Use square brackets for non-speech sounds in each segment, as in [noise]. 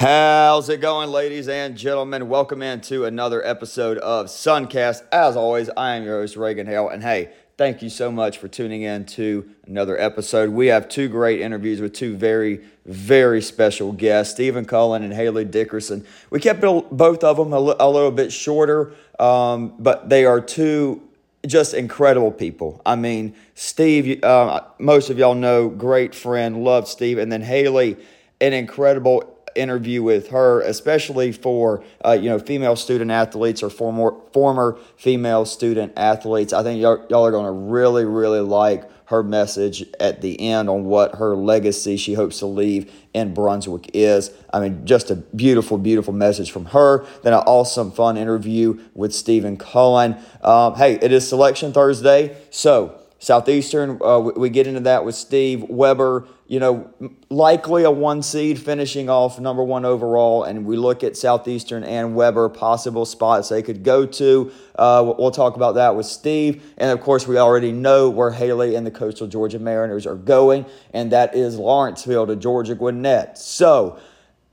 How's it going, ladies and gentlemen? Welcome into another episode of Suncast. As always, I am your host, Reagan Hale. And hey, thank you so much for tuning in to another episode. We have two great interviews with two very, very special guests, Stephen Cullen and Hayley Dickerson. We kept both of them a, little bit shorter, um, but they are two just incredible people. I mean, Steve, uh, most of y'all know, great friend, love Steve. And then Hayley, an incredible interview with her, especially for uh, you know female student athletes or former former female student athletes. I think y'all, y'all are going to really really like her message at the end on what her legacy she hopes to leave in Brunswick is. I mean, just a beautiful, beautiful message from her. Then an awesome, fun interview with Stephen Cullen. Um, hey, it is Selection Thursday, so Southeastern, uh, we, we get into that with Steve Webber. You know, likely a one seed finishing off number one overall, and we look at Southeastern and Webber possible spots they could go to. Uh, we'll talk about that with Steve, and of course, we already know where Hayley and the Coastal Georgia Mariners are going, and that is Lawrenceville to Georgia Gwinnett. So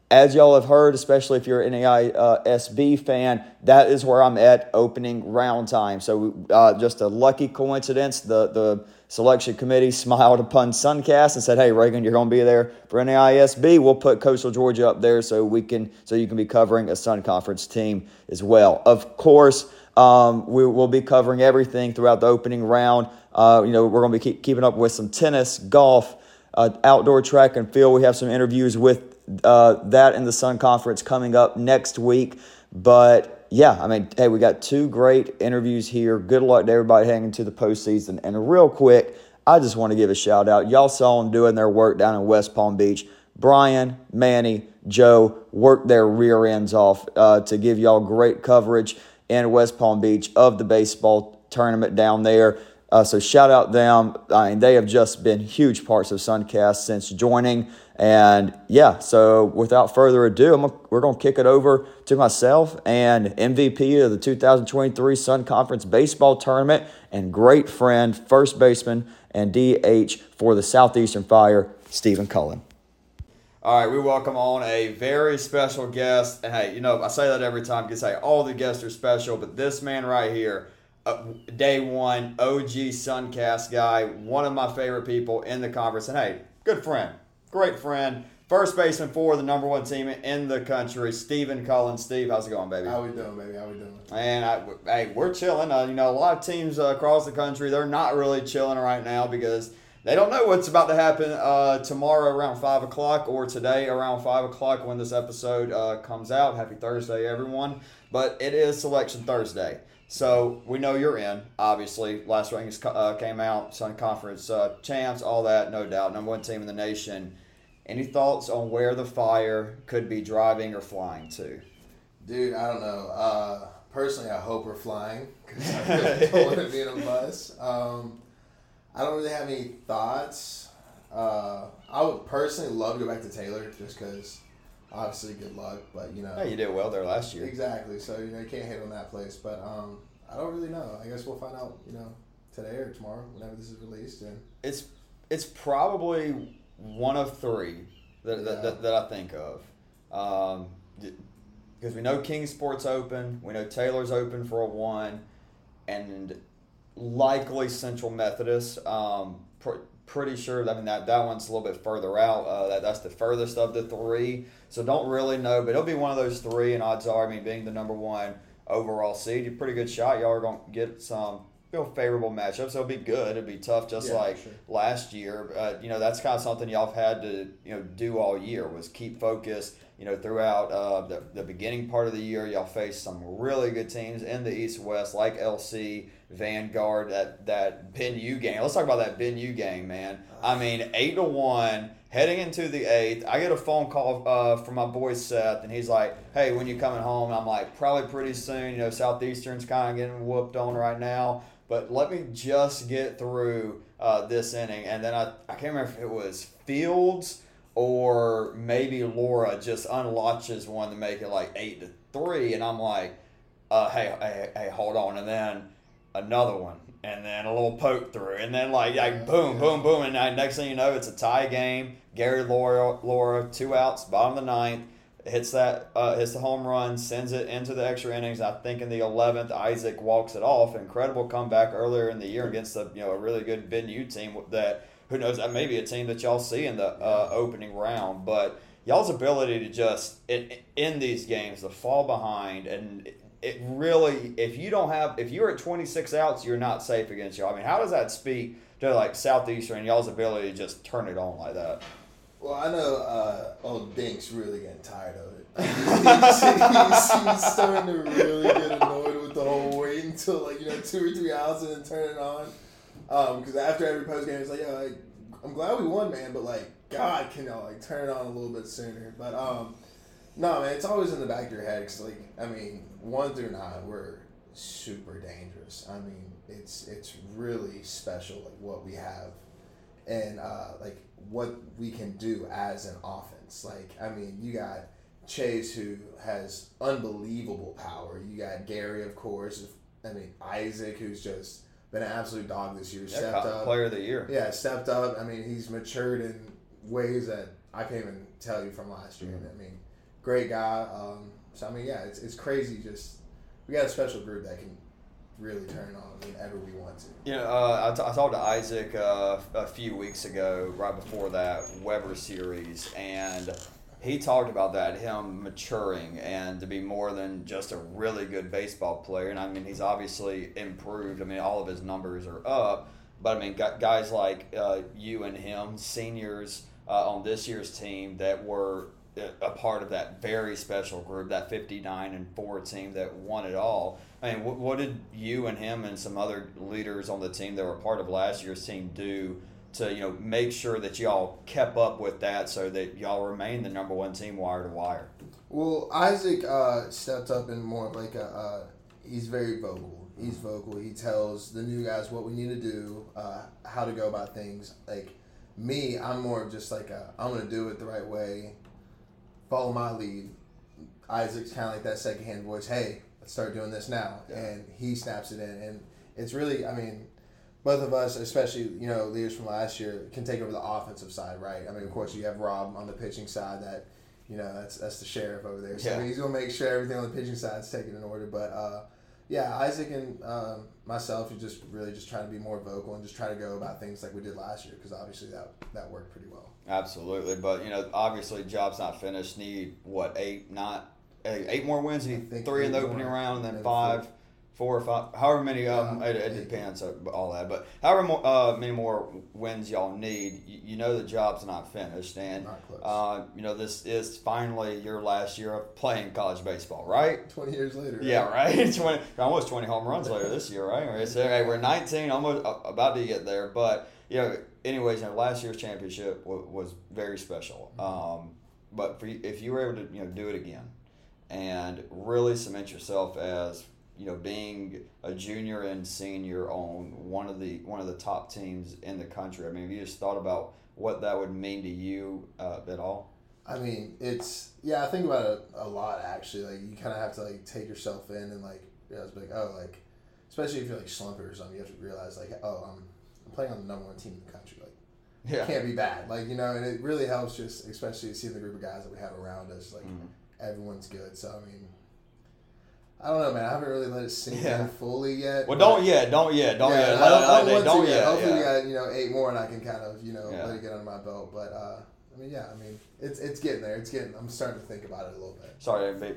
as y'all have heard, especially if you're an NAISB uh, fan, that is where I'm at opening round time. So uh, just a lucky coincidence. The the selection committee [laughs] smiled upon Suncast and said, "Hey, Reagan, you're going to be there for NAISB. We'll put Coastal Georgia up there so we can so you can be covering a Sun Conference team as well. Of course." Um, we will be covering everything throughout the opening round. Uh, you know, we're going to be keep, keeping up with some tennis, golf, uh, outdoor track and field. We have some interviews with uh, that in the Sun Conference coming up next week. But yeah, I mean, hey, we got two great interviews here. Good luck to everybody hanging to the postseason. And real quick, I just want to give a shout out. Y'all saw them doing their work down in West Palm Beach. Brian, Manny, Joe worked their rear ends off uh, to give y'all great coverage in West Palm Beach of the baseball tournament down there. Uh, so shout out them. I mean, they have just been huge parts of Suncast since joining. And yeah, so without further ado, we're going to kick it over to myself and MVP of the 2023 Sun Conference Baseball Tournament and great friend, first baseman, and DH for the Southeastern Fire, Stephen Cullen. All right, we welcome on a very special guest. And hey, you know, I say that every time because say all the guests are special, but this man right here, uh, day one, OG Suncast guy, one of my favorite people in the conference. And hey, good friend great friend, first baseman for the number one team in the country, Stephen Cullen. Steve, how's it going, baby? How we doing, baby? How we doing? And I, hey, we're chilling. Uh, you know, a lot of teams uh, across the country, they're not really chilling right now because they don't know what's about to happen uh, tomorrow around 5 o'clock or today around 5 o'clock when this episode uh, comes out. Happy Thursday, everyone. But it is Selection Thursday. So we know you're in, obviously. Last rankings uh, came out, Sun Conference uh, champs, all that, no doubt. Number one team in the nation. Any thoughts on where the fire could be driving or flying to? Dude, I don't know. Uh, personally, I hope we're flying because I don't want to be in a bus. Um, I don't really have any thoughts. Uh, I would personally love to go back to Taylor just because, obviously, good luck. But you know, yeah, you did well there last year. Exactly. So you know, you can't hit on that place. But um, I don't really know. I guess we'll find out. You know, today or tomorrow, whenever this is released. And it's it's probably one of three that, that, that, that I think of. Um, because we know Kingsport's open, we know Taylor's open for a one, and likely Central Methodist. Um, pretty sure. I mean that that one's a little bit further out. Uh, that that's the furthest of the three. So don't really know, but it'll be one of those three. And odds are, I mean, being the number one overall seed, you pretty good shot. Y'all are gonna get some feel favorable matchups. It'll be good. It'll be tough, just yeah, like sure. last year. Uh, you know, that's kind of something y'all have had to you know do all year was keep focused. You know, throughout uh, the, the beginning part of the year, y'all faced some really good teams in the East West, like LC, Vanguard, that that Ben U game. Let's talk about that Ben U game, man. I mean, eight to one heading into the eighth, I get a phone call uh, from my boy Seth, and he's like, "Hey, when you coming home?" And I'm like, "Probably pretty soon." You know, Southeastern's kind of getting whooped on right now. But let me just get through uh, this inning. And then I, I can't remember if it was Fields or maybe Laura just unlatches one to make it like 8 to 3. And I'm like, uh, hey, hey, hey, hold on. And then another one. And then a little poke through. And then like, like boom, boom, boom. And next thing you know, it's a tie game. Gary Laura, Laura, two outs, bottom of the ninth hits that uh, hits the home run, sends it into the extra innings. I think in the eleventh, Isaac walks it off. Incredible comeback earlier in the year against the you know a really good BenU team that who knows that may be a team that y'all see in the uh, opening round, but y'all's ability to just in, in these games to fall behind and it really if you don't have if you're at 26 outs you're not safe against y'all i mean how does that speak to like southeastern y'all's ability to just turn it on like that well, I know uh, old Dink's really getting tired of it. he's, [laughs] [laughs] he's, he's, starting to really get annoyed with the whole wait until like you know two or three hours and then turn it on. Because um, after every post game, it's like, "Yeah, like, I'm glad we won, man, but like, God, can y'all like turn it on a little bit sooner?" But um, no, man, it's always in the back of your head. Cause like, I mean, one through nine, we're super dangerous. I mean, it's it's really special like what we have, and uh, like what we can do as an offense. Like, I mean, you got Chase who has unbelievable power. You got Gary, of course. I mean, Isaac, who's just been an absolute dog this year. Yeah, stepped up. Player of the year. Yeah, stepped up. I mean, he's matured in ways that I can't even tell you from last year. Mm-hmm. I mean, great guy. Um, so I mean, yeah, it's, it's crazy. Just we got a special group that can really turn on whenever we want to. You know, uh, I, t- I talked to Isaac uh, a few weeks ago, right before that Webber series, and he talked about that him maturing and to be more than just a really good baseball player. And I mean, he's obviously improved. I mean, all of his numbers are up. But I mean, guys like uh, you and him, seniors uh, on this year's team that were a part of that very special group, that 59 and 4 team that won it all. I mean, what, what did you and him and some other leaders on the team that were part of last year's team do to, you know, make sure that y'all kept up with that so that y'all remain the number one team wire to wire? Well, Isaac uh, stepped up in more like a, uh, he's very vocal. He's vocal. He tells the new guys what we need to do, uh, how to go about things. Like me, I'm more of just like i am I'm gonna do it the right way follow my lead. Isaac's kind of like that secondhand voice. Hey, let's start doing this now, yeah. and he snaps it in, and it's really, I mean, both of us, especially you know leaders from last year, can take over the offensive side, right? I mean, of course, you have Rob on the pitching side that. You know that's that's the sheriff over there, so yeah. I mean, he's gonna make sure everything on the pitching side is taken in order. But uh, yeah, Isaac and um, myself, you just really just trying to be more vocal and just try to go about things like we did last year because obviously that that worked pretty well. Absolutely, but you know, obviously, job's not finished. Need what eight, not eight more wins. Need three in the opening round, and then five four or five, however many. Um, it, it depends uh, all that, but however more, uh, many more wins y'all need, you, you, know the job's not finished, and uh, you know this is finally your last year of playing college baseball, right? Twenty years later. Yeah, right. [laughs] twenty, almost twenty home runs later this year, right? Right. So hey, we're nineteen, almost uh, about to get there, but you know, anyways, you know, last year's championship w- was very special. Mm-hmm. Um, but for if you were able to, you know, do it again, and really cement yourself as you know, being a junior and senior on one of the one of the top teams in the country. I mean, have you just thought about what that would mean to you uh, at all? I mean, it's yeah. I think about it a lot actually. Like you kind of have to like take yourself in and like realize like oh like, especially if you're like slumping or something, you have to realize like oh I'm, I'm playing on the number one team in the country. Like [laughs] yeah. can't be bad. Like you know, and it really helps just especially seeing the group of guys that we have around us. Like mm-hmm. everyone's good. So I mean I don't know, man. I haven't really let it sink yeah. in fully yet. Well, don't yet, don't yet, don't yeah, yet. Let, I, don't, don't yet. Hopefully, yeah. we got you know eight more, and I can kind of you know let it get under my belt. But uh, I mean, yeah, I mean, it's it's getting there. It's getting. I'm starting to think about it a little bit. Sorry, to be,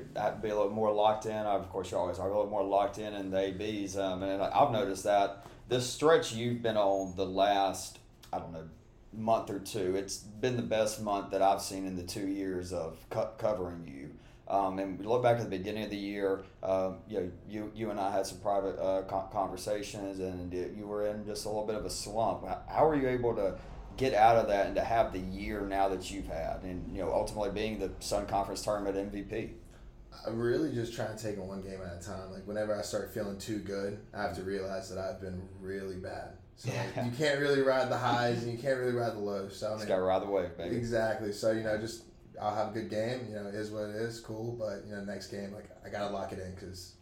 be a little more locked in. Of course, you always are a little more locked in in the ABs. Um, and I've noticed that this stretch you've been on the last, I don't know, month or two. It's been the best month that I've seen in the two years of co- covering you. Um, and we look back at the beginning of the year. Um, you know, you you and I had some private uh, conversations, and you were in just a little bit of a slump. How were you able to get out of that and to have the year now that you've had, and you know, ultimately being the Sun Conference Tournament MVP? I'm really just trying to take it one game at a time. Like whenever I start feeling too good, I have to realize that I've been really bad. So yeah. you can't really ride the highs and you can't really ride the lows. So I mean, got to ride the wave, baby. Exactly. So you know, just I'll have a good game. You know, is what it is. Cool, but you know, next game, like I gotta lock it in because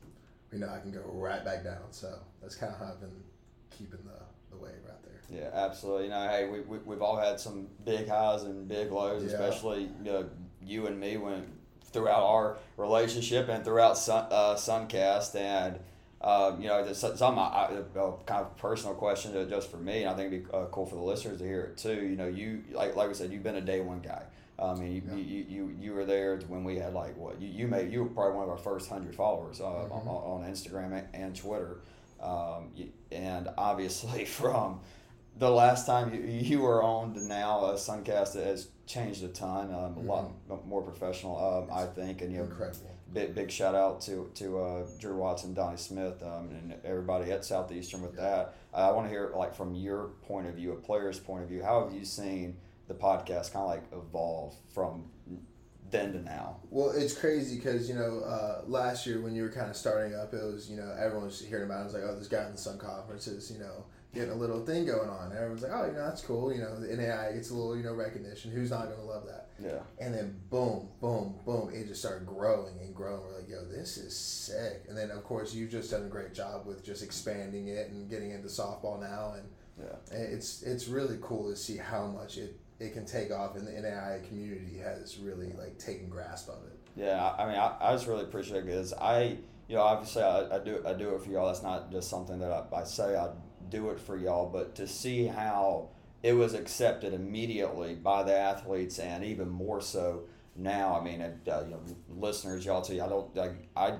we know I can go right back down. So that's kind of how I've been keeping the the wave right there. Yeah, absolutely. You know, hey, we, we we've all had some big highs and big lows, yeah. especially you know, you and me when throughout our relationship and throughout Sun, uh, Suncast. And, uh, you know, some a kind of personal question just for me. And I think it'd be uh, cool for the listeners to hear it too. You know, you, like, like I said, you've been a day one guy. I mean, you, yeah. you, you, you were there when we had like what you, you made you were probably one of our first hundred followers uh, mm-hmm. on, on Instagram and Twitter, um, and obviously [laughs] from the last time you, you were on to now, uh, Suncast has changed a ton, um, mm-hmm. a lot more professional, um, I think, and you know, incredible. Big big shout out to to uh, Drew Watson, Donnie Smith, um, and everybody at Southeastern with yeah. that. I want to hear like from your point of view, a player's point of view, how have you seen the podcast kind of like evolve from then to now? Well, it's crazy because you know uh, last year when you were kind of starting up, it was you know everyone was hearing about it. It was like, oh, this guy in the Sun Conference is you know getting a little thing going on. And everyone's like, oh, you know that's cool. You know the NAIA gets a little you know recognition. Who's not going to love that? Yeah. And then boom, boom, boom, it just started growing and growing. We're like, yo, this is sick. And then of course you've just done a great job with just expanding it and getting into softball now and. Yeah. It's it's really cool to see how much it it can take off and the NAIA community has really like taken grasp of it. Yeah, I mean, I, I just really appreciate it because I, you know, obviously I, I do I do it for y'all. That's not just something that I, I say I do it for y'all, but to see how it was accepted immediately by the athletes and even more so now. I mean, uh, you know, listeners, y'all too. I don't like I.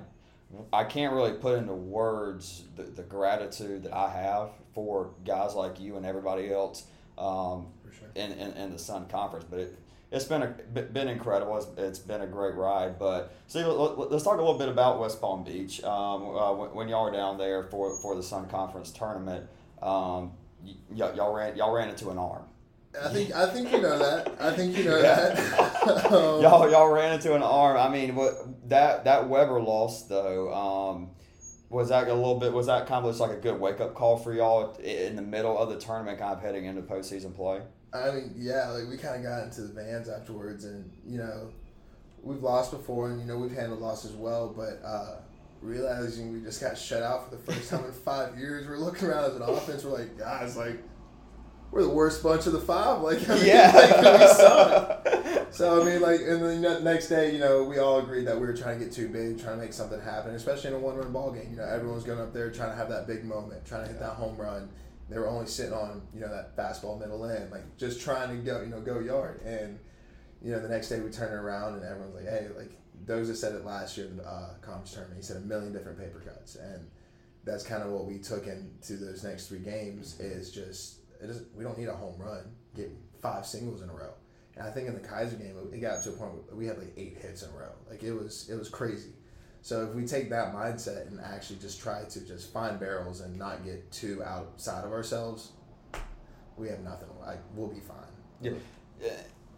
I can't really put into words the, the gratitude that I have for guys like you and everybody else um. In, in, in the Sun Conference. But it, it's been a, been incredible. It's, it's been a great ride. But see, let's talk a little bit about West Palm Beach. Um, uh, when, y'all were down there for, for the Sun Conference tournament, um, y- y'all ran y'all ran into an arm. I think I think you know that. I think you know yeah. that. [laughs] um, y'all y'all ran into an arm. I mean, what that that Webber loss though. Um, was that a little bit? Was that kind of just like a good wake up call for y'all in the middle of the tournament, kind of heading into postseason play? I mean, yeah, like we kind of got into the vans afterwards, and you know, we've lost before, and you know we've handled loss as well, but uh, realizing we just got shut out for the first time in five years, we're looking around as an offense, we're like, guys, like we're the worst bunch of the five. [laughs] Like, I mean, yeah, like, we suck. [laughs] so I mean, like, and then the next day, you know, we all agreed that we were trying to get too big, trying to make something happen, especially in a one-run ball game. You know, everyone's going up there trying to have that big moment, trying to hit that home run. They were only sitting on, you know, that fastball middle end, like just trying to go, you know, go yard. And you know, the next day we turn it around and everyone's like, hey, like Doza said it last year in the uh, conference tournament. He said a million different paper cuts, and that's kind of what we took into those next three games. Is just it is, we don't need a home run. Get five singles in a row. And I think in the Keiser game, it got to a point where we had like eight hits in a row. Like it was it was crazy. So if we take that mindset and actually just try to just find barrels and not get too outside of ourselves, we have nothing. Like we'll be fine. Yeah,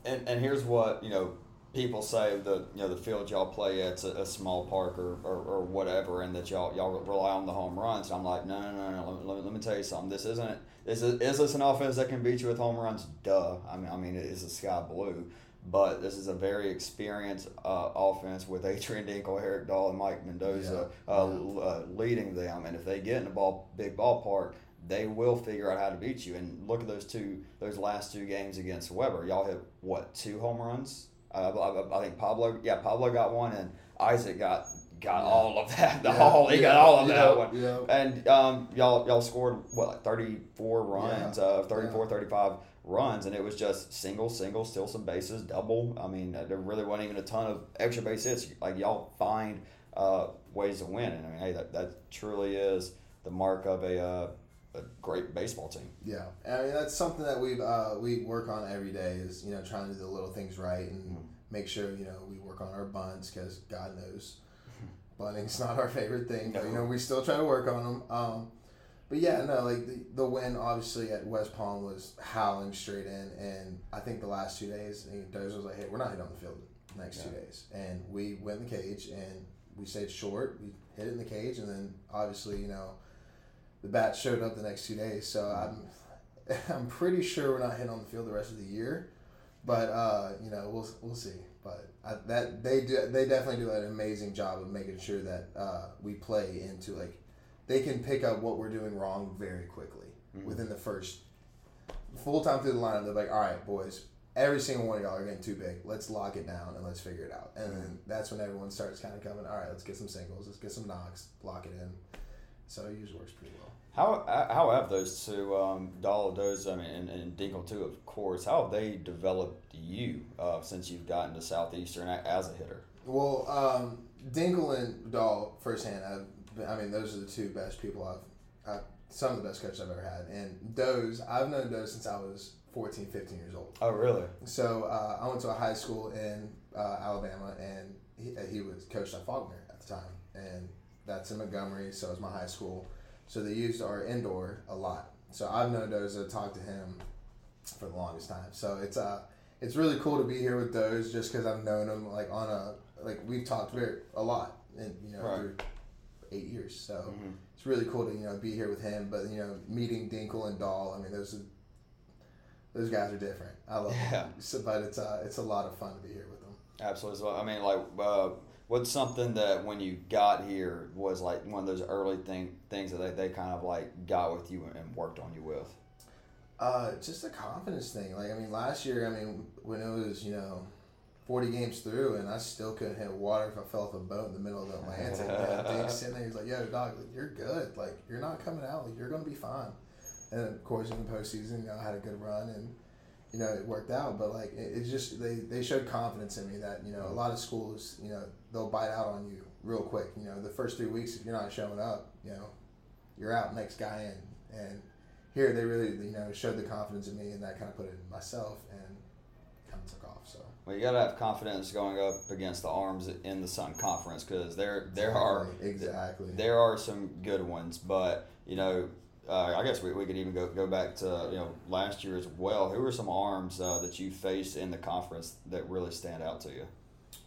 and and here's what you know people say the you know the field y'all play at's a, a small park or, or, or, whatever, and that y'all y'all rely on the home runs. I'm like, no, no, no, no. Let, let, let me tell you something. This isn't. This is, is this an offense that can beat you with home runs? Duh. I mean, I mean, it is a sky blue, but this is a very experienced uh, offense with Adrian Dinkle, Eric Dahl, and Mike Mendoza yeah. Uh, yeah. Uh, leading them. And if they get in a ball big ballpark, they will figure out how to beat you. And look at those two, those last two games against Webber. Y'all hit what two home runs? Uh, I, I, think Pablo, yeah, Pablo got one, and Isaac got got yeah. all of that. The yeah. whole he yeah. got all of that one. And um, y'all y'all scored what like 34 runs, uh, 34, 35 runs, and it was just single, single, still some bases, double. I mean, there really wasn't even a ton of extra base hits. Like y'all find uh, ways to win, and I mean, hey, that, that truly is the mark of a uh, a great baseball team. Yeah, I mean that's something that we uh, we work on every day is you know trying to do the little things right and mm-hmm. make sure you know we work on our bunts because God knows bunting's not our favorite thing, but you know we still try to work on them. Um, but yeah, no, like the, the win obviously at West Palm was howling straight in, and I think the last two days, Dozer was like, "Hey, we're not hitting on the field the next yeah. two days," and we went in the cage and we stayed short. We hit it in the cage, and then obviously you know the bat showed up the next two days. So I'm [laughs] I'm pretty sure we're not hitting on the field the rest of the year, but uh, you know we'll we'll see. But I, that they do they definitely do an amazing job of making sure that uh, we play into like they can pick up what we're doing wrong very quickly mm-hmm. within the first full time through the lineup. They're like, all right, boys, every single one of y'all are getting too big. Let's lock it down and let's figure it out. And then that's when everyone starts kind of coming. All right, let's get some singles. Let's get some knocks. Lock it in. So it usually works pretty well. How uh, how have those two, um, Dollar Doze, I mean, and, and Dinkle too, of course, how have they developed you uh, since you've gotten to Southeastern as a hitter? Well, um, Dinkle and Dahl firsthand. I've, I mean, those are the two best people I've, I've. Some of the best coaches I've ever had. And Doze, I've known Doze since I was 14, 15 years old. Oh, really? So uh, I went to a high school in uh, Alabama, and he, he was coached at Faulkner at the time, and that's in Montgomery. So it was my high school. So they used our indoor a lot. So I've known Doza, to talk to him for the longest time. So it's uh it's really cool to be here with Doze just because I've known him like on a like we've talked very a lot and you know Right. through eight years. So Mhm. it's really cool to you know be here with him. But you know meeting Dinkle and Dahl, I mean those are, those guys are different. I love Yeah. them. So, but it's uh it's a lot of fun to be here with them. Absolutely. So, I mean, like, uh, what's something that when you got here was like one of those early thing things that they, they kind of like got with you and worked on you with? Uh, just a confidence thing. Like I mean, last year, I mean, when it was you know, forty games through, and I still couldn't hit water if I fell off a boat in the middle of the Atlantic. [laughs] and Dick's sitting there, he's like, "Yo, dog, you're good. Like you're not coming out. Like you're gonna be fine." And of course, in the postseason, you know, I had a good run, and you know, it worked out. But like, it, it's just they they showed confidence in me that you know a lot of schools, you know, they'll bite out on you real quick. You know, the first three weeks, if you're not showing up, you know, you're out. Next guy in, and here they really you know showed the confidence in me and that kind of put it in myself and kind of took off so Well, you got to have confidence going up against the arms in the Sun Conference because there there are exactly there are some good ones, but you know. Uh, I guess we, we could even go, go back to you know last year as well. Who are some arms uh, that you faced in the conference that really stand out to you?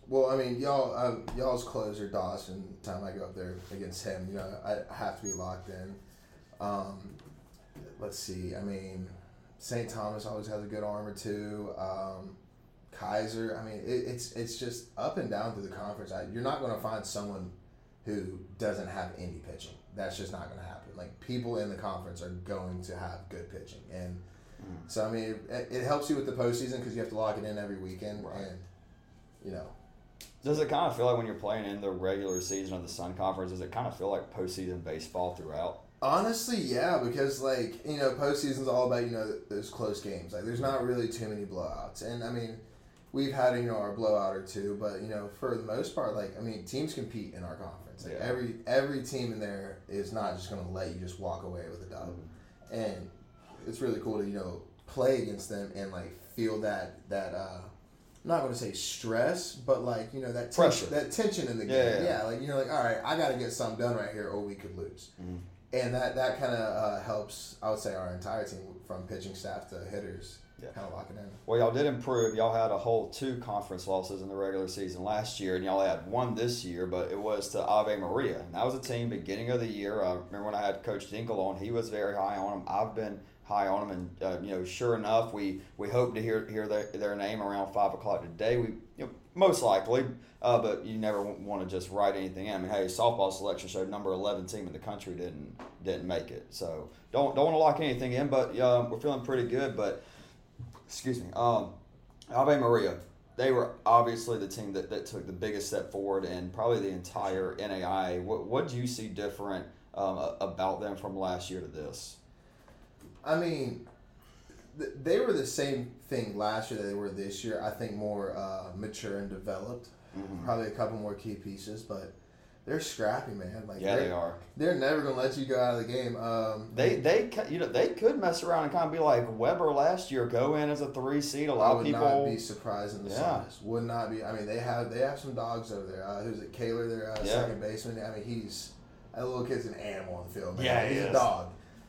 well i mean y'all uh, y'all's closer dawson time i go up there against him you know i have to be locked in. Um, let's see i mean st thomas always has a good arm or two. Um, Keiser i mean it, it's it's just up and down through the conference. I, you're not going to find someone who doesn't have any pitching. That's just not going to happen like people in the conference are going to have good pitching and mm. so i mean it, it helps you with the postseason because you have to lock it in every weekend Right. and you know Does it kind of feel like when you're playing in the regular season of the Sun Conference, does it kind of feel like postseason baseball throughout? Honestly, yeah, because like you know, postseason's all about you know those close games. Like, there's not really too many blowouts, and I mean, we've had you know our blowout or two, but you know, for the most part, like I mean, teams compete in our conference. Like Yeah. every every team in there is not just gonna let you just walk away with a dub, and it's really cool to you know play against them and like feel that that uh. I'm not going to say stress, but like you know that Pressure. tension, that tension in the game. Yeah, Yeah, yeah. like you know, like all right, I got to get something done right here, or we could lose Mhm. and that that kind of uh, helps. I would say our entire team, from pitching staff to hitters, Yeah. kind of lock it in. Well, y'all did improve. Y'all had a whole two conference losses in the regular season last year, and y'all had one this year, but it was to Ave Maria. And that was a team beginning of the year. I remember when I had Coach Dinkel on, he was very high on them. I've been high on them, and uh, you know, sure enough, we we hope to hear hear their, their name around five o'clock today. We you know, most likely, uh, but you never want to just write anything in. I mean, hey, softball selection showed number eleven team in the country didn't didn't make it, so don't don't want to lock anything in. But um, we're feeling pretty good, but excuse me, um, Ave Maria, they were obviously the team that, that took the biggest step forward and probably the entire NAIA. What what do you see different um, about them from last year to this? I mean, th- they were the same thing last year that they were this year. I think more uh, mature and developed. Mm-hmm. Probably a couple more key pieces, but they're scrappy, man. Like Yeah, they're, they are. Never gonna let you go out of the game. Um, They they you know they could mess around and kind of be like Webber last year, go in as a three seed. A I lot of would people. not be surprised in the Yeah. slightest. Would not be. I mean, they have they have some dogs over there. Uh, who's it? Kaler, their uh, Yeah. second baseman. I mean, he's that little kid's an animal on the field. Man. Yeah, he he's is. a dog.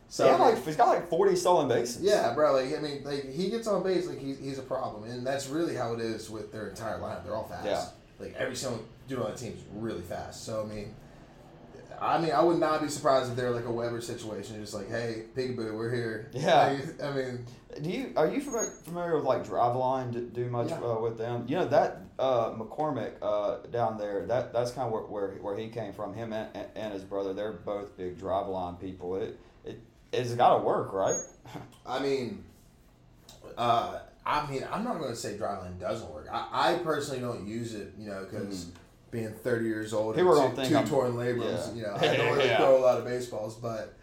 So yeah, like he's got like forty stolen bases. yeah, bro. Like I mean, like he gets on base, like he's, he's a problem, and that's really how it is with their entire lineup. They're all fast. Yeah. Like every single dude on the team is really fast. So I mean. I mean, I would not be surprised if they're like a Webber situation, just like, "Hey, Peekaboo, we're here." Yeah. Like, I mean, Do you are you familiar, with like Driveline? Do, do much Yeah. uh, with them? You know that uh, McCormick uh, down there. That that's kind of where, where where he came from. Him and, and his brother. They're both big Driveline people. It it it's got to work, right? I mean, uh, I mean, I'm not going to say Driveline doesn't work. I, I personally don't use it, you know, because being 30 years old People and two, think two I'm- torn labrums, yeah. you know, [laughs] I don't really Yeah. throw a lot of baseballs, but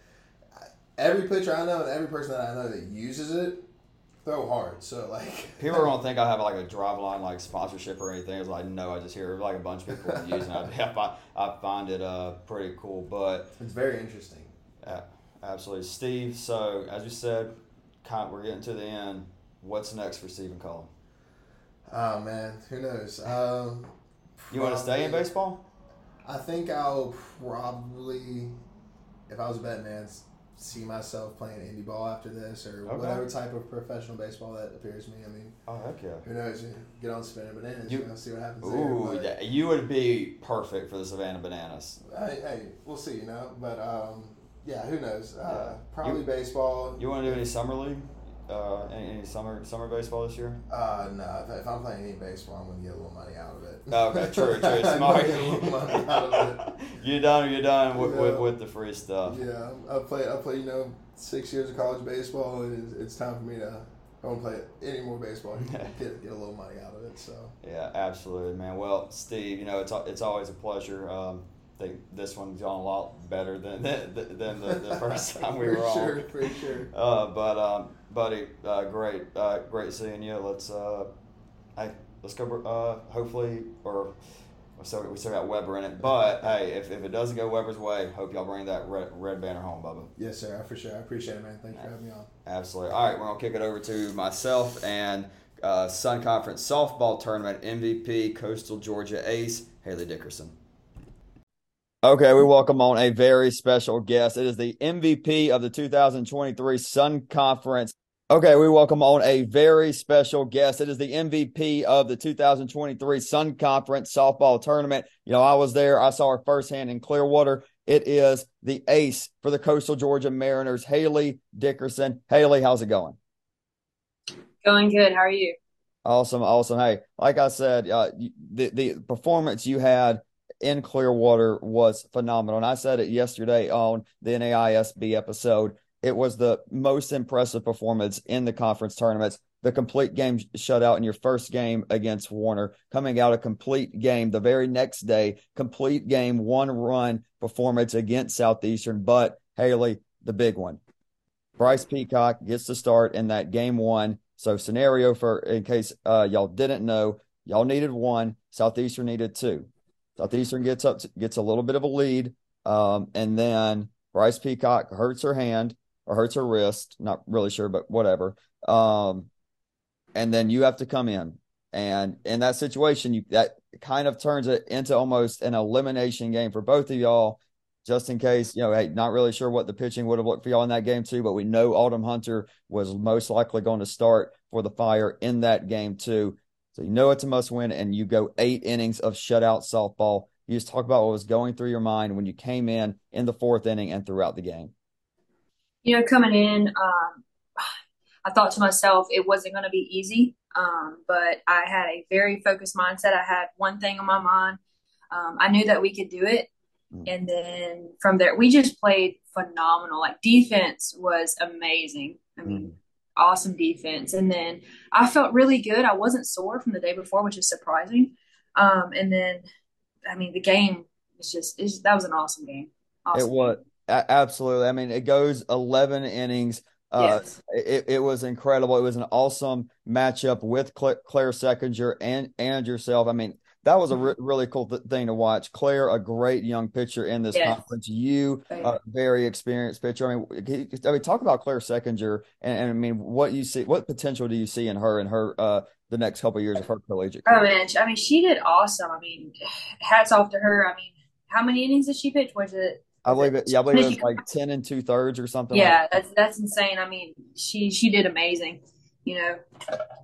every pitcher I know and every person that I know that uses it throw hard. So like [laughs] People don't think I have like a Driveline like sponsorship or anything. It's like no, I just hear like a bunch of people [laughs] using it. I, I, find, I find it uh pretty cool, but it's very interesting. uh, absolutely, Steve. So as you said, kind of, we're getting to the end. What's next for Stephen Cullen? Oh man, who knows? Um, You want to stay in baseball? I think I'll probably, if I was a betting man, see myself playing indie ball after this or Okay. whatever type of professional baseball that appears to me. I mean, Oh heck yeah. who knows? You Get on spinning bananas. You- You, know, see what happens Ooh, there. But, you would be perfect for the Savannah Bananas. hey, hey, we'll see. You know, but um, yeah, who knows? Uh, Yeah. Probably baseball. You want to do any summer league? Uh, any, any summer summer baseball this year? Uh, no, if, if I'm playing any baseball, I'm gonna get a little money out of it. Oh, Okay, [laughs] true, true, smart. get a little money out of it. [laughs] you're done. You're done with, with, Yeah. with the free stuff. Yeah, I played. I played. You know, six years of college baseball, and it's, it's time for me to. I won't play any more baseball. [laughs] Get get a little money out of it. So Yeah, absolutely, man. Well, Steve, you know it's it's always a pleasure. Um, think this one's gone a lot better than [laughs] than, than the, the first [laughs] time we were sure, on. for sure. Uh, but um, buddy, uh, great, uh, great seeing you. Let's uh, hey, let's go. Uh, hopefully, or so we still got Webber in it. But hey, if, if it doesn't go Webber's way, hope y'all bring that red, red banner home, Bubba. Yes, sir. For sure. I appreciate it, man. Thanks for having me on. Absolutely. All right, we're gonna kick it over to myself and uh, Sun Conference softball tournament MVP, Coastal Georgia ace Hayley Dickerson. Okay, we welcome on a very special guest. It is the MVP of the 2023 Sun Conference. Okay, we welcome on a very special guest. It is the MVP of the 2023 Sun Conference softball tournament. You know, I was there. I saw her firsthand in Clearwater. It is the ace for the Coastal Georgia Mariners, Hayley Dickerson. Hayley, how's it going? Going good. How are you? Awesome, awesome. Hey, like I said, uh, the the performance you had in Clearwater was phenomenal, and I said it yesterday on the NAISB episode. It was the most impressive performance in the conference tournaments. The complete game shutout in your first game against Warner, coming out a complete game the very next day, complete game, one run performance against Southeastern. But Hayley, the big one, Bryce Peacock gets to start in that game one. So scenario for in case uh, y'all didn't know, y'all needed one, Southeastern needed two. Southeastern gets up, gets a little bit of a lead, um, and then Bryce Peacock hurts her hand or hurts her wrist. Not really sure, but whatever. Um, and then you have to come in, and in that situation, you that kind of turns it into almost an elimination game for both of y'all just in case, you know, hey, not really sure what the pitching would have looked for y'all in that game too, but we know Autumn Hunter was most likely going to start for the Fire in that game too. So you know it's a must win, and you go eight innings of shutout softball. You just talk about what was going through your mind when you came in in the fourth inning and throughout the game. You know, coming in, um, I thought to myself it wasn't going to be easy, um, but I had a very focused mindset. I had one thing on my mind. Um, I knew that we could do it. Mm. And then from there, we just played phenomenal. Like defense was amazing. I mean, awesome defense. And then I felt really good. I wasn't sore from the day before, which is surprising. Um, and then, I mean, the game was just, it's, that was an awesome game. Awesome It was a- absolutely. I mean, it goes eleven innings. Uh, Yes. it, it was incredible. It was an awesome matchup with Cla- Claire Seckinger and and yourself. I mean, that was a re- really cool th- thing to watch. Claire, a great young pitcher in this Yes. conference. You, Right. a very experienced pitcher. I mean, he- I mean, talk about Claire Seckinger, and, and I mean, what you see, what potential do you see in her and her uh the next couple of years of her collegiate Oh man, I mean, she did awesome. I mean, hats off to her. I mean, how many innings did she pitch? Was it? I believe it. Yeah, I believe it was like ten and two thirds or something. like Yeah, that's that's insane. I mean, she she did amazing. You know,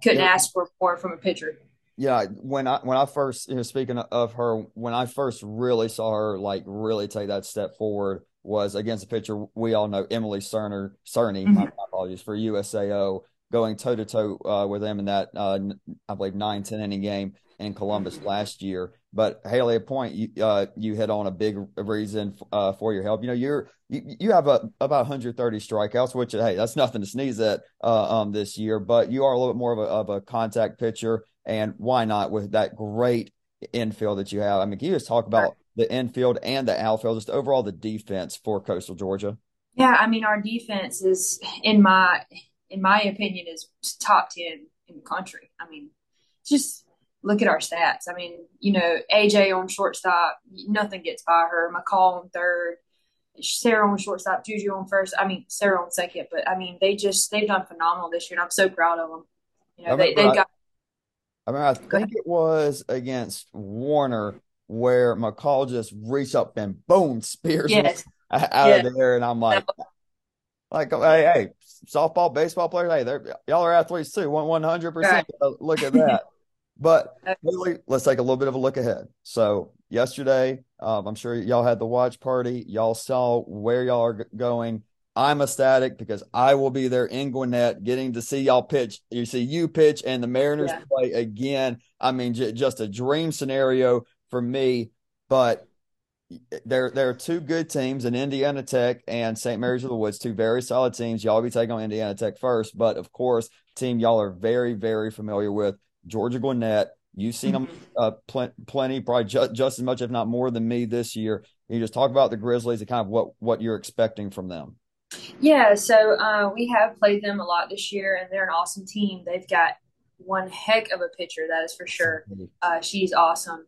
couldn't Yeah. ask for more from a pitcher. Yeah, when I when I first you know speaking of her, when I first really saw her like really take that step forward was against a pitcher we all know Emily Cerner Cerny, my, Mhm. my apologies for USAO going toe to toe with them in that uh, I believe nine ten inning game, in Columbus last year. But Hayley, a point you uh, you hit on a big reason uh, for your help. You know, you're you, you have a, about 130 strikeouts, which hey, that's nothing to sneeze at uh, um, this year. But you are a little bit more of a, of a contact pitcher, and why not with that great infield that you have? I mean, can you just talk about the infield and the outfield, just overall the defense for Coastal Georgia? Yeah, I mean, our defense is in my in my opinion is top 10 in the country. I mean, just look at our stats. I mean, you know, AJ on shortstop, nothing gets by her. McCall on third, Sarah on shortstop, Juju on first. I mean, Sarah on second. But I mean, they just they've done phenomenal this year, and I'm so proud of them. You know, they they've got. I mean, I think it was against Warner where McCall just reached up and boom, spears yes. [laughs] out yes. of there, and I'm like, like, hey, hey, softball, baseball players, hey, they're y'all are athletes too, one one hundred percent. Look at that. [laughs] But really, let's take a little bit of a look ahead. So yesterday, um, I'm sure y'all had the watch party. Y'all saw where y'all are going. I'm ecstatic because I will be there in Gwinnett getting to see y'all pitch. You see you pitch and the Mariners yeah. play again. I mean, j- just a dream scenario for me. But there, there are two good teams in Indiana Tech and St. Mary's of the Woods, two very solid teams. Y'all be taking on Indiana Tech first, but of course, team y'all are very, very familiar with Georgia Gwinnett. You've seen them uh, pl- plenty, probably ju- just as much, if not more, than me this year. Can you just talk about the Grizzlies and kind of what what you're expecting from them? Yeah, so uh, we have played them a lot this year, and they're an awesome team. They've got one heck of a pitcher, that is for sure. Uh, she's awesome.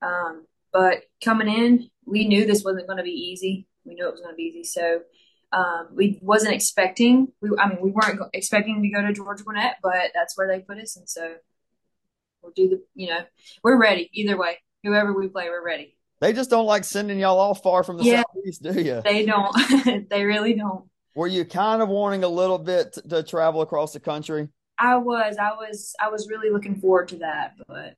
Um, but coming in, we knew this wasn't going to be easy. We knew it was going to be easy, so um, we wasn't expecting. We, I mean, we weren't expecting to go to George Gwinnett, but that's where they put us, and so we'll do the. You know, we're ready either way. Whoever we play, we're ready. They just don't like sending y'all all far from the yeah, southeast, do you? They don't. [laughs] they really don't. Were you kind of wanting a little bit to, to travel across the country? I was. I was. I was really looking forward to that, but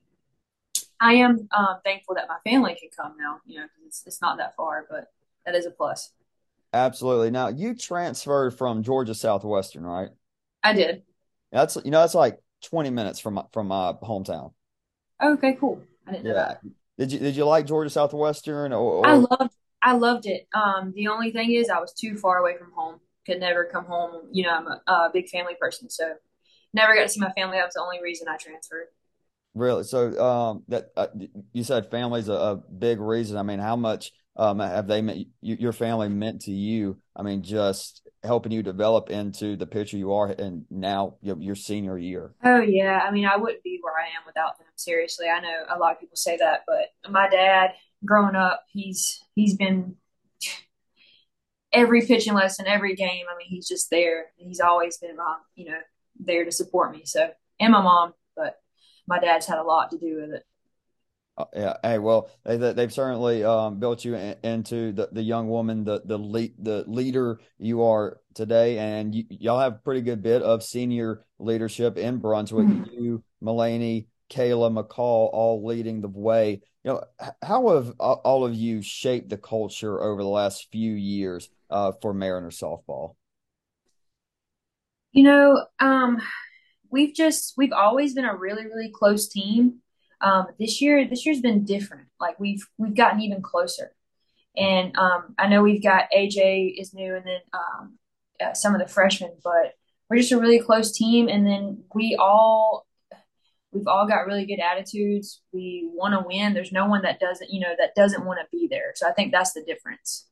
I am um, thankful that my family can come now. You know, it's it's not that far, but that is a plus. Absolutely. Now you transferred from Georgia Southwestern, right? I did. That's you know that's like twenty minutes from from my hometown. Okay, cool. I didn't know that. Did you did you like Georgia Southwestern? Or, or... I loved I loved it. Um, the only thing is I was too far away from home. Could never come home. You know, I'm a, a big family person, so never got to see my family. That was the only reason I transferred. Really? So um, that uh, you said family's a, a, big reason. I mean, how much um, have they meant, you, your family meant to you? I mean, just helping you develop into the pitcher you are, and now your senior year. Oh yeah, I mean, I wouldn't be where I am without them. Seriously, I know a lot of people say that, but my dad, growing up, he's he's been every pitching lesson, every game. I mean, he's just there. He's always been, um, you know, there to support me. So, and my mom, my dad's had a lot to do with it. Uh, yeah. Hey, well, they, they've certainly um, built you in, into the, the young woman, the the lead, the leader you are today, and you, y'all have a pretty good bit of senior leadership in Brunswick. Mm-hmm. You, Mulaney, Kayla McCall, all leading the way. You know, how have all of you shaped the culture over the last few years uh, for Mariner softball? You know, um, we've just we've always been a really really close team. Um, this year this year's been different. Like we've we've gotten even closer, and um, I know we've got AJ is new, and then um, uh, some of the freshmen, but we're just a really close team. And then we all we've all got really good attitudes. We want to win. There's no one that doesn't you know that doesn't want to be there. So I think that's the difference.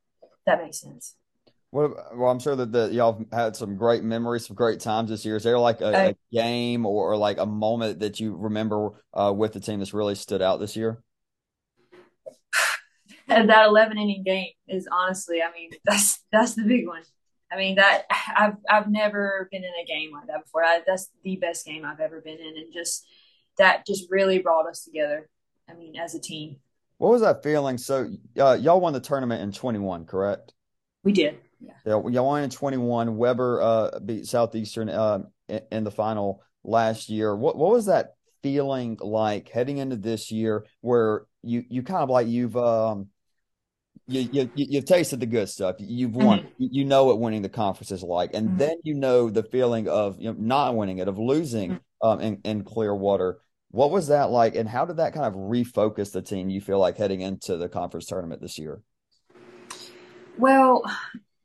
that makes sense. What, well, I'm sure that the, y'all had some great memories, some great times this year. Is there like a, a game or, or, like a moment that you remember uh, with the team that's really stood out this year? [sighs] that 11 inning game is honestly, I mean, that's that's the big one. I mean that I've I've never been in a game like that before. I, that's the best game I've ever been in, and just that just really brought us together. I mean, as a team. What was that feeling? So uh, y'all won the tournament in 21, correct? We did. Yeah. Y'all in 21. Webber uh, beat Southeastern uh, in, the final last year. What what was that feeling like heading into this year, where you you kind of like you've um you you you've tasted the good stuff. You've won. Mm-hmm. You know what winning the conference is like, and mm-hmm. then you know the feeling of you know not winning it, of losing mm-hmm. um in, in Clearwater. What was that like, and how did that kind of refocus the team? You feel like heading into the conference tournament this year? Well,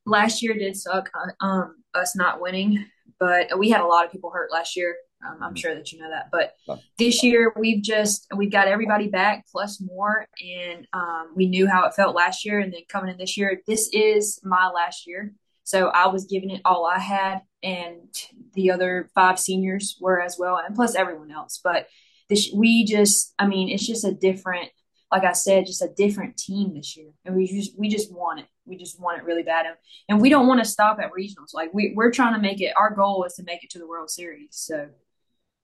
last year did suck. Uh, um, us not winning, but we had a lot of people hurt last year. Um, I'm mm-hmm. sure that you know that. But this year we've just we've got everybody back plus more, and um, we knew how it felt last year, and then coming in this year, this is my last year. So I was giving it all I had, and the other five seniors were as well, and plus everyone else. But this, we just, I mean, it's just a different, like I said, just a different team this year, and we just we just want it. We just want it really bad, and, and we don't want to stop at regionals. Like we we're trying to make it. Our goal is to make it to the World Series. So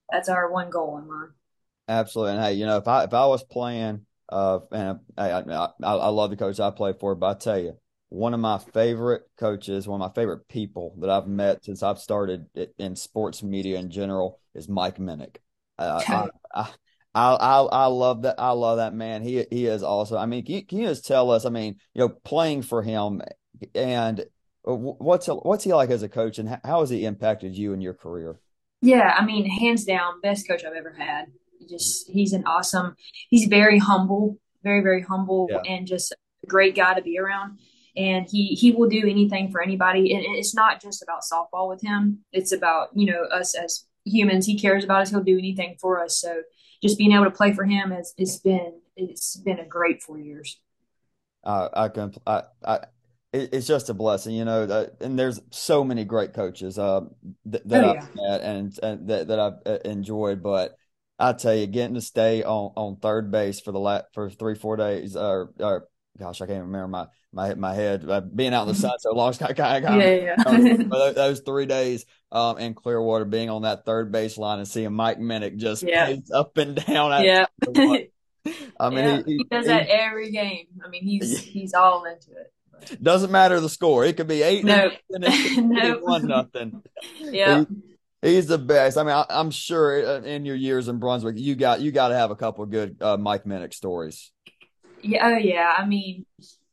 that's our one goal in mind. Absolutely, and hey, you know, if I if I was playing, uh, and I I, I, I love the coach I play for, but I tell you, one of my favorite coaches, one of my favorite people that I've met since I've started in sports media in general is Mike Minnick. Uh, I, I, [laughs] I, I, I love that. I love that man. He he is awesome. I mean, can you, can you just tell us? I mean, you know, playing for him and uh, what's what's he like as a coach, and how has he impacted you in your career? Yeah, I mean, hands down, best coach I've ever had. Just he's an awesome. He's very humble, very very humble, yeah. and just a great guy to be around. And he he will do anything for anybody. And it's not just about softball with him. It's about you know us as humans. He cares about us. He'll do anything for us. So just being able to play for him has it's been it's been a great four years. Uh, I can I, I it's just a blessing, you know. That, and there's so many great coaches uh, th- that oh, I've met and, and that, that I've uh, enjoyed. But I tell you, getting to stay on, on third base for the last for three four days, or, or gosh, I can't remember my my my head uh, being out in the sun so long. [laughs] I got, yeah, yeah. [laughs] [laughs] those, those, three days um, in Clearwater, being on that third baseline and seeing Mike Minnick just yeah. up and down. Yeah. I mean, yeah. he, he, does he, that every game. I mean, he's he's all into it. Doesn't matter the score. It could be eight. No, no, one nothing. Yeah. He's the best. I mean, I, am sure uh, in your years in Brunswick, you got you got to have a couple of good uh, Mike Minnick stories. Yeah, oh yeah. I mean,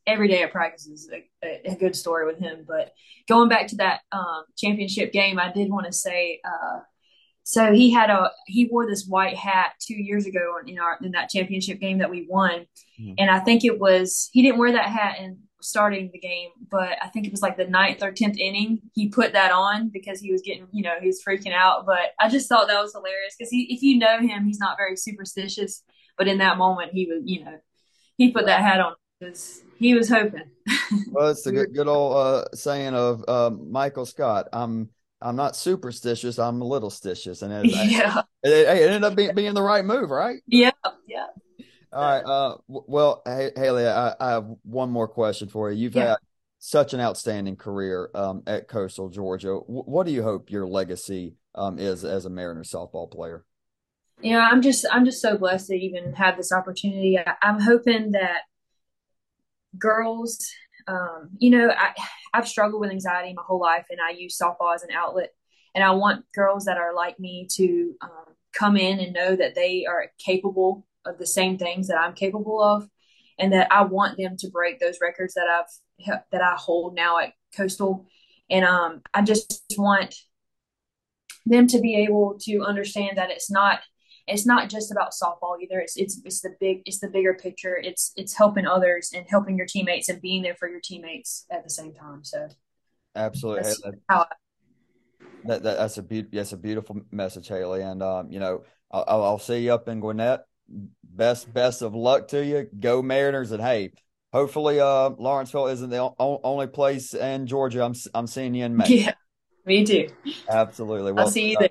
every day at practice is a, a, good story with him. But going back to that um, championship game, I did want to say. Uh, so he had a he wore this white hat two years ago in our in that championship game that we won, mm-hmm. and I think it was he didn't wear that hat in starting the game, but I think it was like the ninth or tenth inning. He put that on because he was getting, you know, he was freaking out. But I just thought that was hilarious because if you know him, he's not very superstitious. But in that moment, he was, you know, he put that hat on because he was hoping. well, it's a good, [laughs] good old uh, saying of uh, Michael Scott. I'm I'm not superstitious. I'm a little stitious, and it, yeah, it, it, ended up being, being the right move, right? Yeah, yeah. All right. Uh, well, hey, Hayley, I, I, have one more question for you. You've yeah. had such an outstanding career um, at Coastal Georgia. W- what do you hope your legacy um, is as a Mariner softball player? You know, I'm just I'm just so blessed to even have this opportunity. I, am hoping that girls, um, you know, I, I've struggled with anxiety my whole life, and I use softball as an outlet. And I want girls that are like me to um, come in and know that they are capable of the same things that I'm capable of, and that I want them to break those records that I've that I hold now at Coastal, and um, I just want them to be able to understand that it's not it's not just about softball either. It's it's it's the big it's the bigger picture. It's it's helping others and helping your teammates and being there for your teammates at the same time. So absolutely. That's, I, that, that, that's a be- that's a beautiful message, Hayley. And um, you know, I'll, I'll see you up in Gwinnett best best of luck to you. Go Mariners, and hey, hopefully, uh, Lawrenceville isn't the o- only place in Georgia. I'm I'm seeing you in May. [laughs] Yeah, me too. Absolutely. Well, I'll see you uh, there.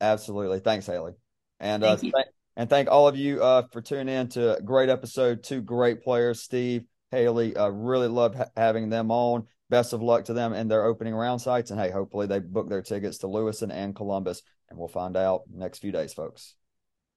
Absolutely. Thanks, Hayley. And uh, thank uh, th- and thank all of you uh, for tuning in to a great episode. Two great players, Steve, Hayley. Uh, really loved ha- having them on. Best of luck to them in their opening round sites. And hey, hopefully they book their tickets to Lewiston and Columbus. And we'll find out next few days, folks.